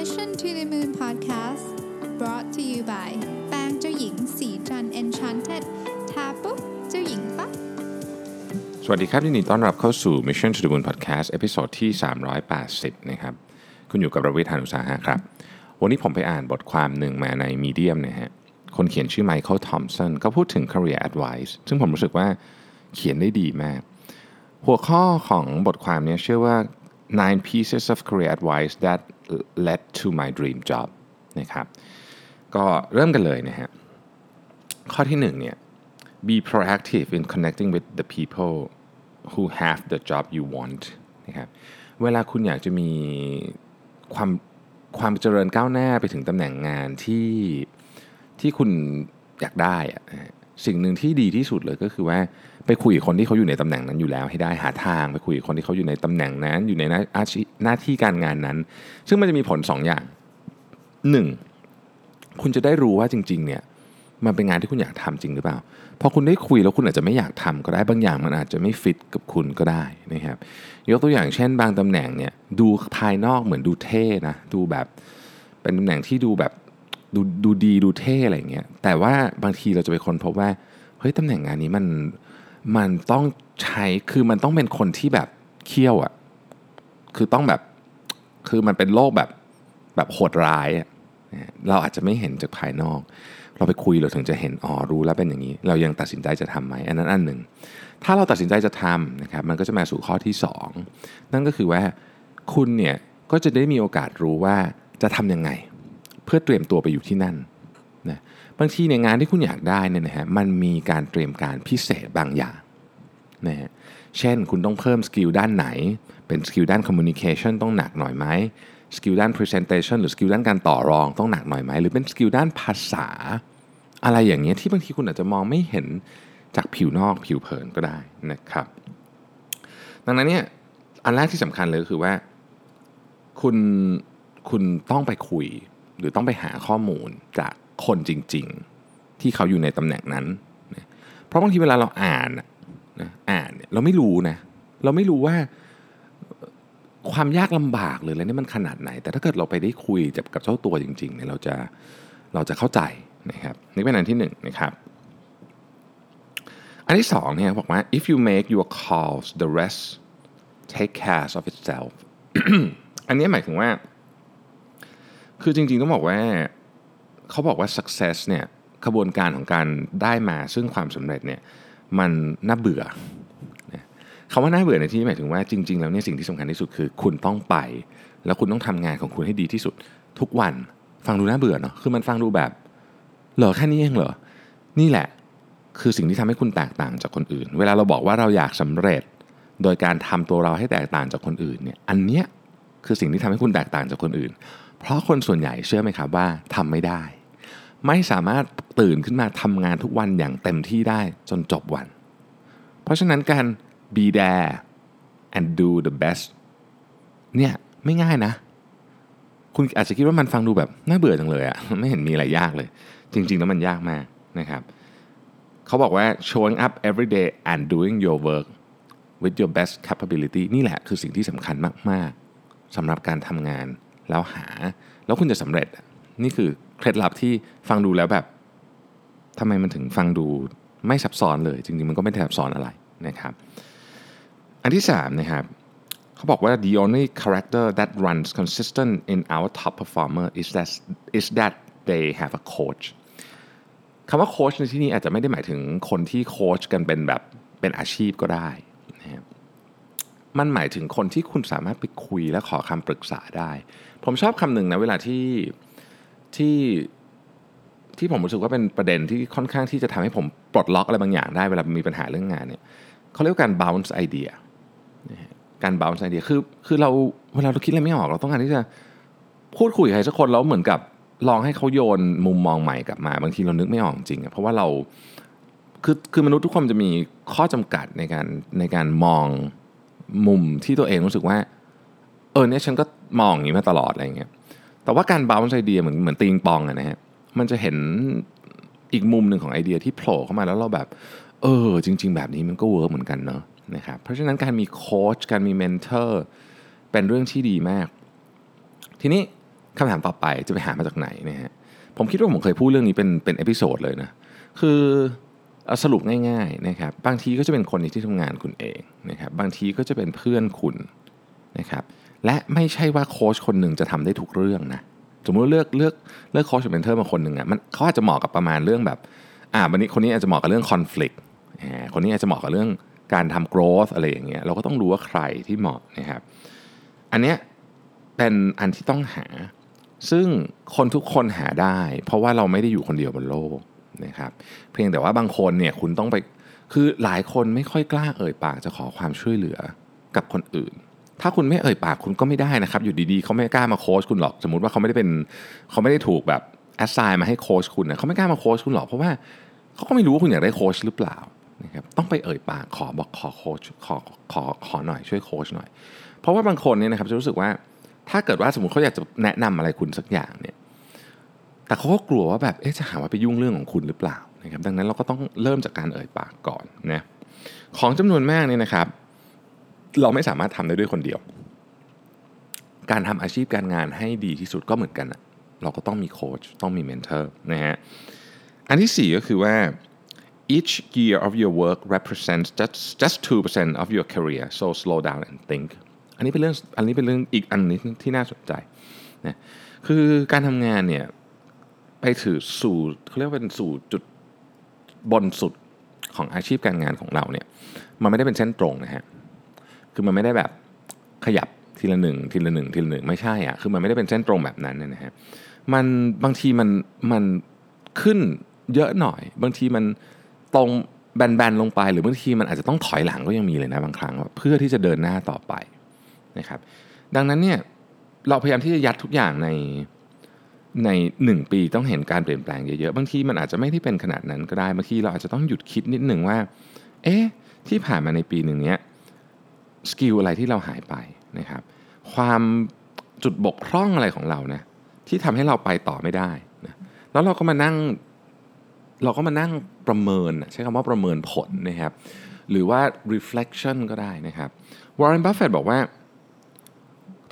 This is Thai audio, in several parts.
Mission to the Moon Podcast brought to you by แป้งเจ้าหญิงศรีจันทร์ Enchanted ทาปุ๊บเจ้าหญิงปั๊บสวัสดีครับยินดีต้อนรับเข้าสู่ Mission to the Moon Podcast episode ที่ 380 นะครับ คุณอยู่กับรวิศ หาญอุตสาหะครับ วันนี้ผมไปอ่านบทความหนึ่งมาใน Medium นะฮะคนเขียนชื่อไมเคิลทอมสันก็พูดถึง career advice ซึ่งผมรู้สึกว่าเขียนได้ดีมาก หัวข้อของบทความนี้เชื่อว่า nine pieces of career advice that led to my dream job นะครับก็เริ่มกันเลยนะฮะข้อที่หนึ่งเนี่ย be proactive in connecting with the people who have the job you want นะครับเวลาคุณอยากจะมีความความเจริญก้าวหน้าไปถึงตำแหน่งงานที่ที่คุณอยากได้อะนะฮะ สิ่งหนึ่งที่ดีที่สุดเลยก็คือว่าไปคุยกับคนที่เขาอยู่ในตำแหน่งนั้นอยู่แล้ว ให้ได้หาทางไปคุยกับคนที่เขาอยู่ในตำแหน่งนั้น อยู่ในหน้าชีพหน้าที่การงานนั้น ซึ่งมันจะมีผลสองอย่างหนึ่งคุณจะได้รู้ว่าจริงๆเนี่ยมันเป็นงานที่คุณอยากทำจริงหรือเปล่า พอคุณได้คุยแล้วคุณอาจจะไม่อยากทำก็ได้บางอย่างมันอาจจะไม่ฟิตกับคุณก็ได้นะครับ ยกตัวอย่างเช่น บางตำแหน่งเนี่ยดูภายนอกเหมือนดูเท่นะดูแบบเป็นตำแหน่งที่ดูแบบ ดูดูดีดูเท่อะไรอย่างเงี้ยแต่ว่าบางทีเราจะไปคนพบว่าเฮ้ยตำแหน่งงานนี้มันมันต้องใช้คือมันต้องเป็นคนที่แบบเคี่ยวอะ่ะคือต้องแบบคือมันเป็นโลกแบบแบบโหดร้ายอะเราอาจจะไม่เห็นจากภายนอก เราไปคุยเราถึงจะเห็นอ๋อรู้แล้วเป็นอย่างนี้ เรายังตัดสินใจจะทำไหมอันนั้นอันหนึ่ง ถ้าเราตัดสินใจจะทำนะครับมันก็จะมาสู่ข้อที่ 2 นั่นก็คือว่าคุณเนี่ยก็จะได้มีโอกาสรู้ว่าจะทำยังไง เพื่อเตรียมตัวไปอยู่ที่นั่นนะบางทีในงานที่คุณอยากได้เนี่ยนะฮะมันมีการเตรียมการพิเศษบางอย่างนะฮะเช่นคุณต้องเพิ่ม skill ด้านไหน เป็น skill ด้าน communication ต้องหนักหน่อยไหมสกิลด้าน Presentation หรือ skill ด้านการต่อรองต้องหนักหน่อยไหมหรือเป็น skill ด้านภาษา อะไรอย่างเงี้ยที่บางทีคุณอาจจะมองไม่เห็นจากผิวนอกผิวเผินก็ได้นะครับ ดังนั้นเนี่ยอันแรกที่สำคัญเลยก็คือว่า คุณคุณต้องไปคุย รือต้องไปหาข้อมูลจากคนจริง ๆ ที่เขาอยู่ในตำแหน่งนั้นนะเพราะบางทีเวลาเราอ่านนะอ่านเราไม่รู้นะเราไม่รู้ว่าความยากลำบากหรืออะไรนี่มันขนาดไหน แต่ถ้าเกิดเราไปได้คุยกับเจ้าตัวจริงๆเนี่ยเราจะเราจะเข้าใจนะครับนี่เป็นอันที่หนึ่งนะครับอันที่สองเนี่ยบอกว่า if you make your calls the rest take care of itself อันนี้หมายถึงว่า คือจริงๆต้องบอกว่าเขาบอกว่า success เนี่ยขบวนการของการได้มาซึ่งความสำเร็จเนี่ยมันน่าเบื่อคำว่าน่าเบื่อในที่หมายถึงว่าจริง ๆ แล้วเนี่ยสิ่งที่สำคัญที่สุดคือ คุณต้องไป แล้วคุณต้องทำงานของคุณให้ดีที่สุดทุกวันฟังดูน่าเบื่อเนาะคือมันฟังดูแบบเหรอแค่นี้เองเหรอนี่แหละคือสิ่งที่ทำให้คุณแตกต่างจากคนอื่น เวลาเราบอกว่าเราอยากสำเร็จ โดยการทำตัวเราให้แตกต่างจากคนอื่นเนี่ยอันเนี้ยคือสิ่งที่ทำให้คุณแตกต่างจากคนอื่น เพราะคนส่วนใหญ่เชื่อไหมครับว่าทำไม่ได้ ไม่สามารถตื่นขึ้นมาทำงานทุกวันอย่างเต็มที่ได้จนจบวัน เพราะฉะนั้นการ be there and do the best เนี่ยไม่ง่ายนะ คุณอาจจะคิดว่ามันฟังดูแบบน่าเบื่อจังเลยอะไม่เห็นมีอะไรยากเลย จริง ๆ แล้วมันยากมากนะครับ เขาบอกว่า showing up every day and doing your work with your best capability นี่แหละคือสิ่งที่สำคัญมาก ๆสำหรับการทำงาน แล้วหา แล้วคุณจะสำเร็จ นี่คือเคล็ดลับที่ฟังดูแล้วแบบทำไมมันถึงฟังดูไม่ซับซ้อนเลย จริงๆมันก็ไม่ซับซ้อนอะไรนะครับ อันที่สามนะครับเขาบอกว่า the only character that runs consistent in our top performer is that is that they have a coach คำว่าโค้ชในที่นี้อาจจะไม่ได้หมายถึงคนที่โค้ชกันเป็นแบบเป็นอาชีพก็ได้นะครับมันหมายถึงคนที่คุณสามารถไปคุยและขอคำปรึกษาได้ ผมชอบคำหนึ่งนะเวลาที่ที่ที่ผมรู้สึกว่าเป็นประเด็นที่ค่อนข้างที่จะทำให้ผมปลดล็อกอะไรบางอย่างได้เวลามีปัญหาเรื่องงานเนี่ยเขาเรียกว่าการ bounce idea การ bounce idea คือคือเราเวลาเราคิดอะไรไม่ออกเราต้องการที่จะพูดคุยกับใครสักคนแล้วเหมือนกับลองให้เขาโยนมุมมองใหม่กลับมา บางทีเรานึกไม่ออกจริงอะเพราะว่าเราคือคือมนุษย์ทุกคนจะมีข้อจำกัดในการในการมองมุมที่ตัวเองรู้สึกว่า เออเนี่ยฉันก็มองอย่างนี้มาตลอดอะไรเงี้ยแต่ว่าการ bounce idea เหมือนเหมือนตีงปองอะนะฮะมันจะเห็นอีกมุมหนึ่งของไอเดียที่โผล่เข้ามาแล้วเราแบบ เออ จริง ๆ แบบนี้มันก็ work เหมือนกันเนาะนะครับเพราะฉะนั้นการมีโค้ชการมี mentor เป็นเรื่องที่ดีมาก ทีนี้คำถามต่อไปจะไปหามาจากไหนนะฮะผมคิดว่าผมเคยพูดเรื่องนี้เป็นเป็น episode เลยนะ คือเอาสรุปง่ายๆนะครับ บางทีก็จะเป็นคนในที่ทำงานคุณเองนะครับ บางทีก็จะเป็นเพื่อนคุณนะครับ และไม่ใช่ว่าโค้ชคนหนึ่งจะทำได้ทุกเรื่องนะสมมติเลือกเลือกเลือกโค้ชหรือ mentor มาคนหนึ่งอะมันเขาอาจจะเหมาะกับประมาณเรื่องแบบอ่าวันนี้คนนี้อาจจะเหมาะกับเรื่อง conflict คนนี้อาจจะเหมาะกับเรื่องการทำ growth อะไรอย่างเงี้ยเราก็ต้องรู้ว่าใครที่เหมาะนะครับ อันเนี้ยเป็นอันที่ต้องหา ซึ่งคนทุกคนหาได้ เพราะว่าเราไม่ได้อยู่คนเดียวบนโลกนะครับ เพียงแต่ว่าบางคนเนี่ยคุณต้องไปคือหลายคนไม่ค่อยกล้าเอ่ยปากจะขอความช่วยเหลือกับคนอื่น ถ้าคุณไม่เอ่ยปากคุณก็ไม่ได้นะครับ อยู่ดีๆเขาไม่กล้ามาโค้ชคุณหรอก สมมติว่าเขาไม่ได้เป็นเขาไม่ได้ถูกแบบ assign มาให้โค้ชคุณนะเขาไม่กล้ามาโค้ชคุณหรอกเพราะว่าเขาก็ไม่รู้ว่าคุณอยากได้โค้ชหรือเปล่านะครับต้องไปเอ่ยปากขอบอกขอโค้ชขอขอขอหน่อยช่วยโค้ชหน่อย เพราะว่าบางคนเนี่ยนะครับจะรู้สึกว่าถ้าเกิดว่าสมมติเขาอยากจะแนะนำอะไรคุณสักอย่างเนี่ยแต่เขาก็กลัวว่าแบบเอ๊ะจะหาว่าไปยุ่งเรื่องของคุณหรือเปล่านะครับดังนั้นเราก็ต้องเริ่มจากการเอ่ยปากก่อนนะของจำนวนมากเนี่ยนะครับ เราไม่สามารถทำได้ด้วยคนเดียว การทำอาชีพการงานให้ดีที่สุดก็เหมือนกันนะเราก็ต้องมีโค้ชต้องมีเมนเทอร์นะฮะอันที่ 4 ก็คือว่า each year of your work represents just just 2% of your career so slow down and think อันนี้เป็นเรื่องอันนี้เป็นเรื่องอีกอันนึงที่น่าสนใจนะคือการทำงานเนี่ยไปถือสู่เขาเรียกว่าเป็นสู่จุดบนสุดของอาชีพการงานของเราเนี่ยมันไม่ได้เป็นเส้นตรงนะฮะ คือมันไม่ได้แบบขยับทีละหนึ่งทีละหนึ่งทีละหนึ่งไม่ใช่อะคือมันไม่ได้เป็นเส้นตรงแบบนั้นนะฮะมันบางทีมันมันขึ้นเยอะหน่อย บางทีมันตรงแบนๆลงไป หรือบางทีมันอาจจะต้องถอยหลังก็ยังมีเลยนะบางครั้ง เพื่อที่จะเดินหน้าต่อไปนะครับ ดังนั้นเนี่ยเราพยายามที่จะยัดทุกอย่างในในหนึ่งปีต้องเห็นการเปลี่ยนแปลงเยอะๆ บางทีมันอาจจะไม่ได้เป็นขนาดนั้นก็ได้ บางทีเราอาจจะต้องหยุดคิดนิดหนึ่งว่า เอ๊ะ ที่ผ่านมาในปีหนึ่งเนี้ย สกิลอะไรที่เราหายไปนะครับ ความจุดบกพร่องอะไรของเรานะที่ทำให้เราไปต่อไม่ได้นะแล้วเราก็มานั่งเราก็มานั่งประเมินใช้คำว่าประเมินผลนะครับ หรือว่า reflection ก็ได้นะครับวอร์เรนบัฟเฟตบอกว่า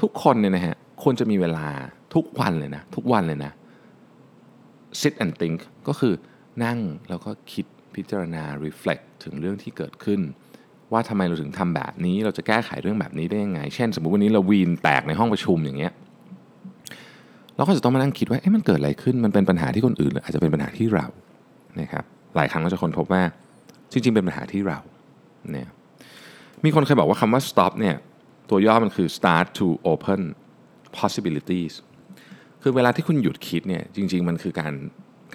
ทุกคนเนี่ยนะฮะควรจะมีเวลาทุกวันเลยนะทุกวันเลยนะ sit and think ก็คือนั่งแล้วก็คิดพิจารณา reflect ถึงเรื่องที่เกิดขึ้น ว่าทำไมเราถึงทำแบบนี้ เราจะแก้ไขเรื่องแบบนี้ได้ยังไง เช่น สมมุติวันนี้เราวีนแตกในห้องประชุมอย่างเงี้ยเราก็จะต้องมานั่งคิดว่าเอ๊ะมันเกิดอะไรขึ้นมันเป็นปัญหาที่คนอื่นหรืออาจจะเป็นปัญหาที่เรานะครับหลายครั้งเราจะค้นพบว่าจริงๆเป็นปัญหาที่เราเนี่ยมีคนเคยบอกว่าคำว่า stop เนี่ยตัวย่อมันคือ start to open possibilities คือเวลาที่คุณหยุดคิดเนี่ยจริง ๆ มันคือการ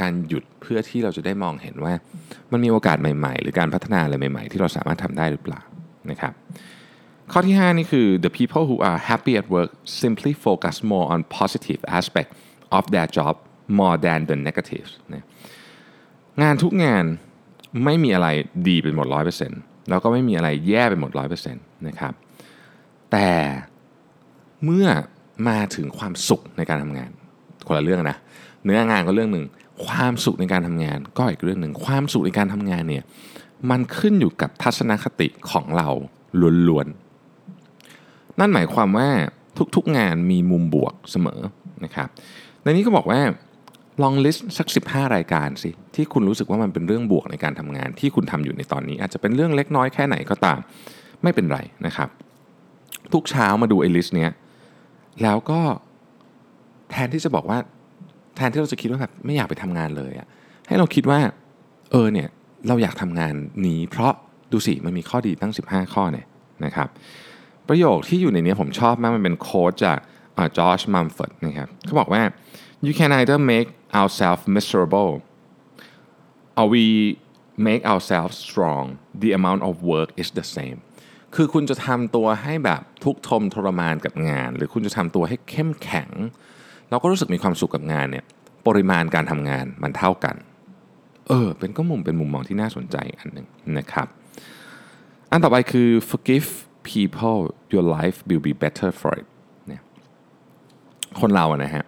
การหยุดเพื่อที่เราจะได้มองเห็นว่า มันมีโอกาสใหม่ ๆ หรือการพัฒนาอะไรใหม่ ๆ ที่เราสามารถทำได้หรือเปล่านะครับข้อที่ 5 นี่คือ the people who are happy at work simply focus more on positive aspect of their job more than the negatives นะงานทุกงานไม่มีอะไรดีเป็นหมด 100%แล้วก็ไม่มีอะไรแย่เป็นหมด 100%นะครับ แต่เมื่อมาถึงความสุขในการทำงาน คนละเรื่องนะ เนื้องานก็เรื่องหนึ่ง ความสุขในการทำงานก็อีกเรื่องหนึ่งความสุขในการทำงานเนี่ยมันขึ้นอยู่กับทัศนคติของเราล้วนๆ นั่นหมายความว่าทุกๆงานมีมุมบวกเสมอนะครับในนี้ก็บอกว่าลอง list สัก 15 รายการสิที่คุณรู้สึกว่ามันเป็นเรื่องบวกในการทำงาน ที่คุณทำอยู่ในตอนนี้ อาจจะเป็นเรื่องเล็กน้อยแค่ไหนก็ตาม ไม่เป็นไรนะครับ ทุกเช้ามาดูไอ้ list เนี้ยแล้วก็แทนที่จะบอกว่า แทนที่เราจะคิดว่าแบบไม่อยากไปทำงานเลยอะให้เราคิดว่า เออเนี่ยเราอยากทำงานนี้ เพราะดูสิมันมีข้อดีตั้ง 15 ข้อเนี่ยนะครับ ประโยคที่อยู่ในนี้ผมชอบมากมันเป็นโค้ดจากจอร์จมัมฟอร์ดนะครับเขาบอกว่า you can either make ourselves miserable or we make ourselves strong the amount of work is the same คือคุณจะทำตัวให้แบบทุกทมทรมานกับงาน หรือคุณจะทำตัวให้เข้มแข็ง เราก็รู้สึกมีความสุขกับงานเนี่ยปริมาณการทำงานมันเท่ากัน เออ เป็นก็มุมเป็นมุมมองที่น่าสนใจอันหนึ่งนะครับ อันต่อไปคือ forgive people your life will be better for it เนี่ยคนเราอะนะฮะ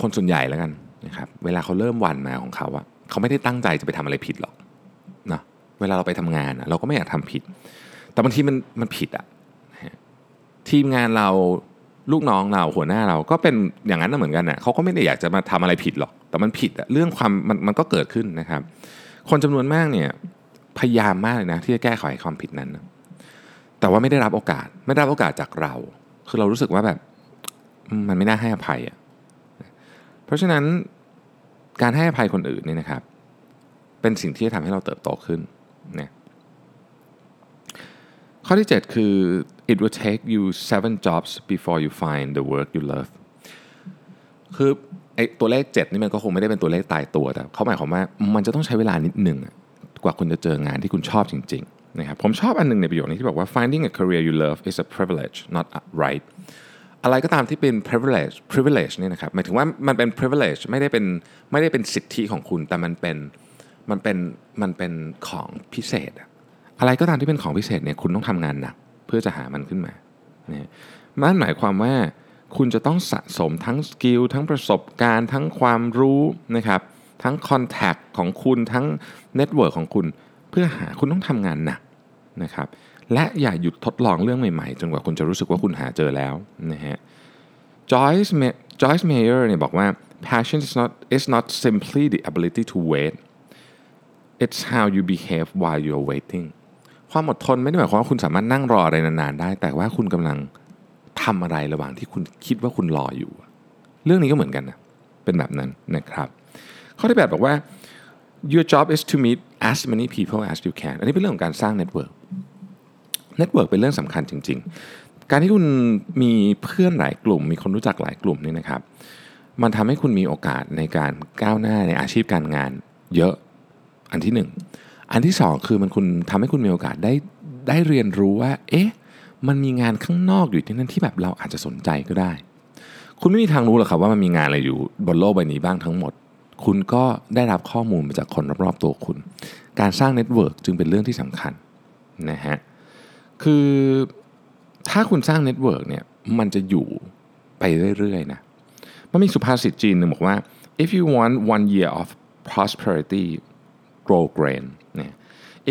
คนส่วนใหญ่แล้วกันนะครับเวลาเขาเริ่มวันมาของเขาอะเขาไม่ได้ตั้งใจจะไปทำอะไรผิดหรอกนะเวลาเราไปทำงานเราก็ไม่อยากทำผิด แต่บางทีมันมันผิดอะทีมงานเรา ลูกน้องเราหัวหน้าเราก็เป็นอย่างนั้นนะเหมือนกันน่ะเขาก็ไม่ได้อยากจะมาทำอะไรผิดหรอก แต่มันผิดอะเรื่องความมันมันก็เกิดขึ้นนะครับ คนจำนวนมากเนี่ยพยายามมากเลยนะที่จะแก้ไขความผิดนั้น แต่ว่าไม่ได้รับโอกาส ไม่ได้รับโอกาสจากเรา คือเรารู้สึกว่าแบบมมันไม่น่าให้อภัยอะเพราะฉะนั้นการให้อภัยคนอื่นเนี่ยนะครับ เป็นสิ่งที่จะทำให้เราเติบโตขึ้นนะข้อที่ 7 คือ it will take you seven jobs before you find the work you love คือไอ้ตัวเลข 7 นี่มันก็คงไม่ได้เป็นตัวเลขตายตัวแต่เขาหมายความว่ามันจะต้องใช้เวลานิดหนึ่งกว่าคุณจะเจองานที่คุณชอบจริงๆนะครับผมชอบอันหนึงในประโยคนี้ที่บอกว่า finding a career you love is a privilege not a right อะไรก็ตามที่เป็น privilege privilege เนี่ยนะครับหมายถึงว่ามันเป็น privilege ไม่ได้เป็นไม่ได้เป็นสิทธิของคุณ แต่มันเป็นมันเป็นมันเป็นของพิเศษ อะอะไรก็ตามที่เป็นของพิเศษเนี่ยคุณต้องทำงานหนัก เพื่อจะหามันขึ้นมานี่มันหมายความว่าคุณจะต้องสะสมทั้ง skill ทั้งประสบการณ์ทั้งความรู้นะครับทั้ง contact ของคุณทั้ง network ของคุณเพื่อหาคุณต้องทำงานหนักนะครับและอย่าหยุดทดลองเรื่องใหม่ๆ จนกว่าคุณจะรู้สึกว่าคุณหาเจอแล้วนะฮะ Joyce Ma- Joyce Meyer เนี่ยบอกว่า patience is not is not simply the ability to wait it's how you behave while you're waiting ความอดทนไม่ได้หมายความว่าคุณสามารถนั่งรออะไรนานๆได้ แต่ว่าคุณกำลังทำอะไรระหว่างที่คุณคิดว่าคุณรออยู่ เรื่องนี้ก็เหมือนกันนะเป็นแบบนั้นนะครับ ข้อที่แปดบอกว่า your job is to meet as many people as you can อันนี้เป็นเรื่องของการสร้าง network network เป็นเรื่องสำคัญจริง ๆ การที่คุณมีเพื่อนหลายกลุ่ม มีคนรู้จักหลายกลุ่มนี่นะครับ มันทำให้คุณมีโอกาสในการก้าวหน้าในอาชีพการงานเยอะอันที่หนึ่ง อันที่สองคือมันคุณทำให้คุณมีโอกาสได้ได้เรียนรู้ว่า เอ๊ะ มันมีงานข้างนอกอยู่ที่นั่นที่แบบเราอาจจะสนใจก็ได้ คุณไม่มีทางรู้หรอกครับว่ามันมีงานอะไรอยู่บนโลกใบนี้บ้างทั้งหมด คุณก็ได้รับข้อมูลมาจากคนรอบๆตัวคุณ การสร้าง network จึงเป็นเรื่องที่สำคัญนะฮะ คือถ้าคุณสร้าง network เนี่ย มันจะอยู่ไปเรื่อยๆนะ มันมีสุภาษิตจีนหนึ่งบอกว่า if you want one year of prosperity grow grain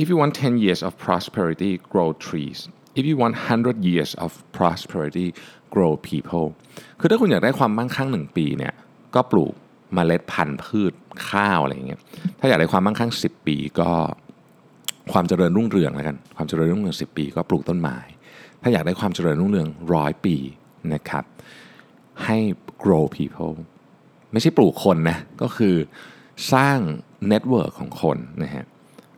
if you want 10 years of prosperity grow trees if you want 100 years of prosperity grow people คือถ้าคุณอยากได้ความมั่งคั่งหนึ่งปีเนี่ยก็ปลูกเมล็ดพันธุ์พืชข้าวอะไรอย่างเงี้ยถ้าอยากได้ความมั่งคั่ง 10 ปีก็ความเจริญรุ่งเรืองแล้วกันความเจริญรุ่งเรือง10 ปี ก็ปลูกต้นไม้ถ้าอยากได้ความเจริญรุ่งเรืองร้อยปีนะครับให้ grow people ไม่ใช่ปลูกคนนะก็คือสร้าง network ของคนนะฮะ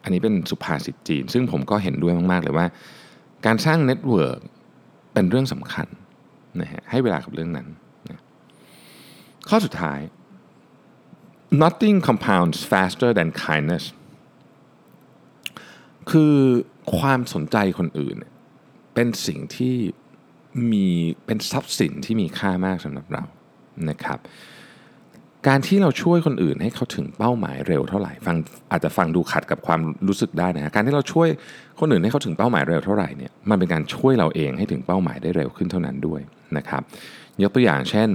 อันนี้เป็นสุภาษิตจีน ซึ่งผมก็เห็นด้วยมาก ๆ เลยว่า การสร้าง network เป็นเรื่องสำคัญนะฮะให้เวลากับเรื่องนั้นนะข้อสุดท้าย nothing compounds faster than kindness คือความสนใจคนอื่นเนี่ยเป็นสิ่งที่มีเป็นทรัพย์สินที่มีค่ามากสำหรับเรานะครับ การที่เราช่วยคนอื่นให้เขาถึงเป้าหมายเร็วเท่าไหร่ฟังอาจจะฟังดูขัดกับความรู้สึกได้นะฮะการที่เราช่วยคนอื่นให้เขาถึงเป้าหมายเร็วเท่าไหร่เนี่ยมันเป็นการช่วยเราเองให้ถึงเป้าหมายได้เร็วขึ้นเท่านั้นด้วยนะครับ ยกตัวอย่างเช่น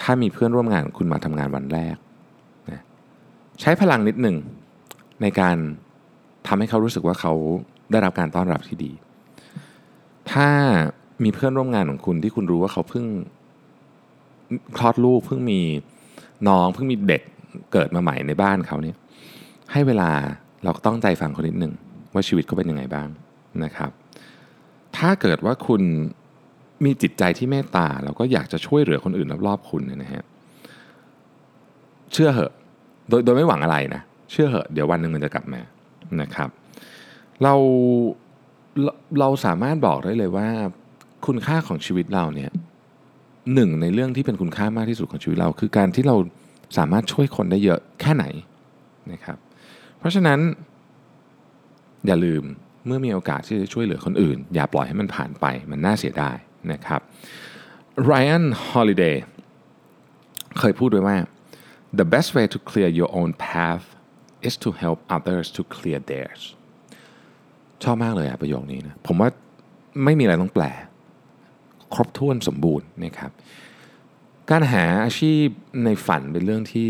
ถ้ามีเพื่อนร่วมงานของคุณมาทำงานวันแรกนะใช้พลังนิดหนึ่งในการทำให้เขารู้สึกว่าเขาได้รับการต้อนรับที่ดี ถ้ามีเพื่อนร่วมงานของคุณที่คุณรู้ว่าเขาเพิ่งคลอดลูกเพิ่งมี น้องเพิ่งมีเด็กเกิดมาใหม่ในบ้านเขาเนี่ยให้เวลาเราก็ต้องใจฟังเขานิดหนึ่งว่าชีวิตเขาเป็นยังไงบ้างนะครับ ถ้าเกิดว่าคุณมีจิตใจที่เมตตาแล้วก็อยากจะช่วยเหลือคนอื่นรอบๆคุณเนี่ยนะฮะเชื่อเหอะโดยโดยไม่หวังอะไรนะเชื่อเหอะเดี๋ยววันหนึ่งมันจะกลับมานะครับ เราเราเราสามารถบอกได้เลยว่า คุณค่าของชีวิตเราเนี่ย หนึ่งในเรื่องที่เป็นคุณค่ามากที่สุดของชีวิตเรา คือการที่เราสามารถช่วยคนได้เยอะแค่ไหนนะครับ เพราะฉะนั้น อย่าลืมเมื่อมีโอกาสที่จะช่วยเหลือคนอื่น อย่าปล่อยให้มันผ่านไปมันน่าเสียดายนะครับ Ryan Holiday เคยพูดไว้ว่า the best way to clear your own path is to help others to clear theirs ชอบมากเลยอะประโยคนี้นะ ผมว่าไม่มีอะไรต้องแปล ครบถ้วนสมบูรณ์นะครับการหาอาชีพในฝันเป็นเรื่องที่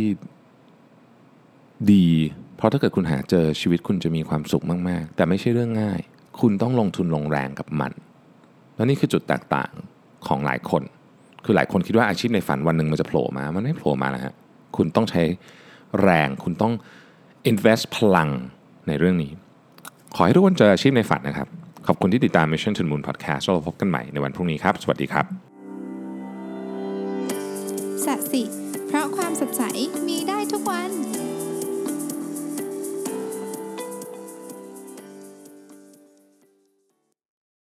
ดี เพราะถ้าเกิดคุณหาเจอชีวิตคุณจะมีความสุขมาก ๆ แต่ไม่ใช่เรื่องง่าย คุณต้องลงทุนลงแรงกับมัน แล้วนี่คือจุดแตกต่างของหลายคน คือหลายคนคิดว่าอาชีพในฝันวันหนึ่งมันจะโผล่มา มันไม่โผล่มาแล้วฮะคุณต้องใช้แรง คุณต้อง invest พลังในเรื่องนี้ ขอให้ทุกคนเจออาชีพในฝันนะครับ ขอบคุณที่ติดตาม Mission to the Moon Podcast เราพบกันใหม่ในวันพรุ่งนี้ครับ สวัสดีครับสัสิ เพราะความสดใสมีได้ทุกวัน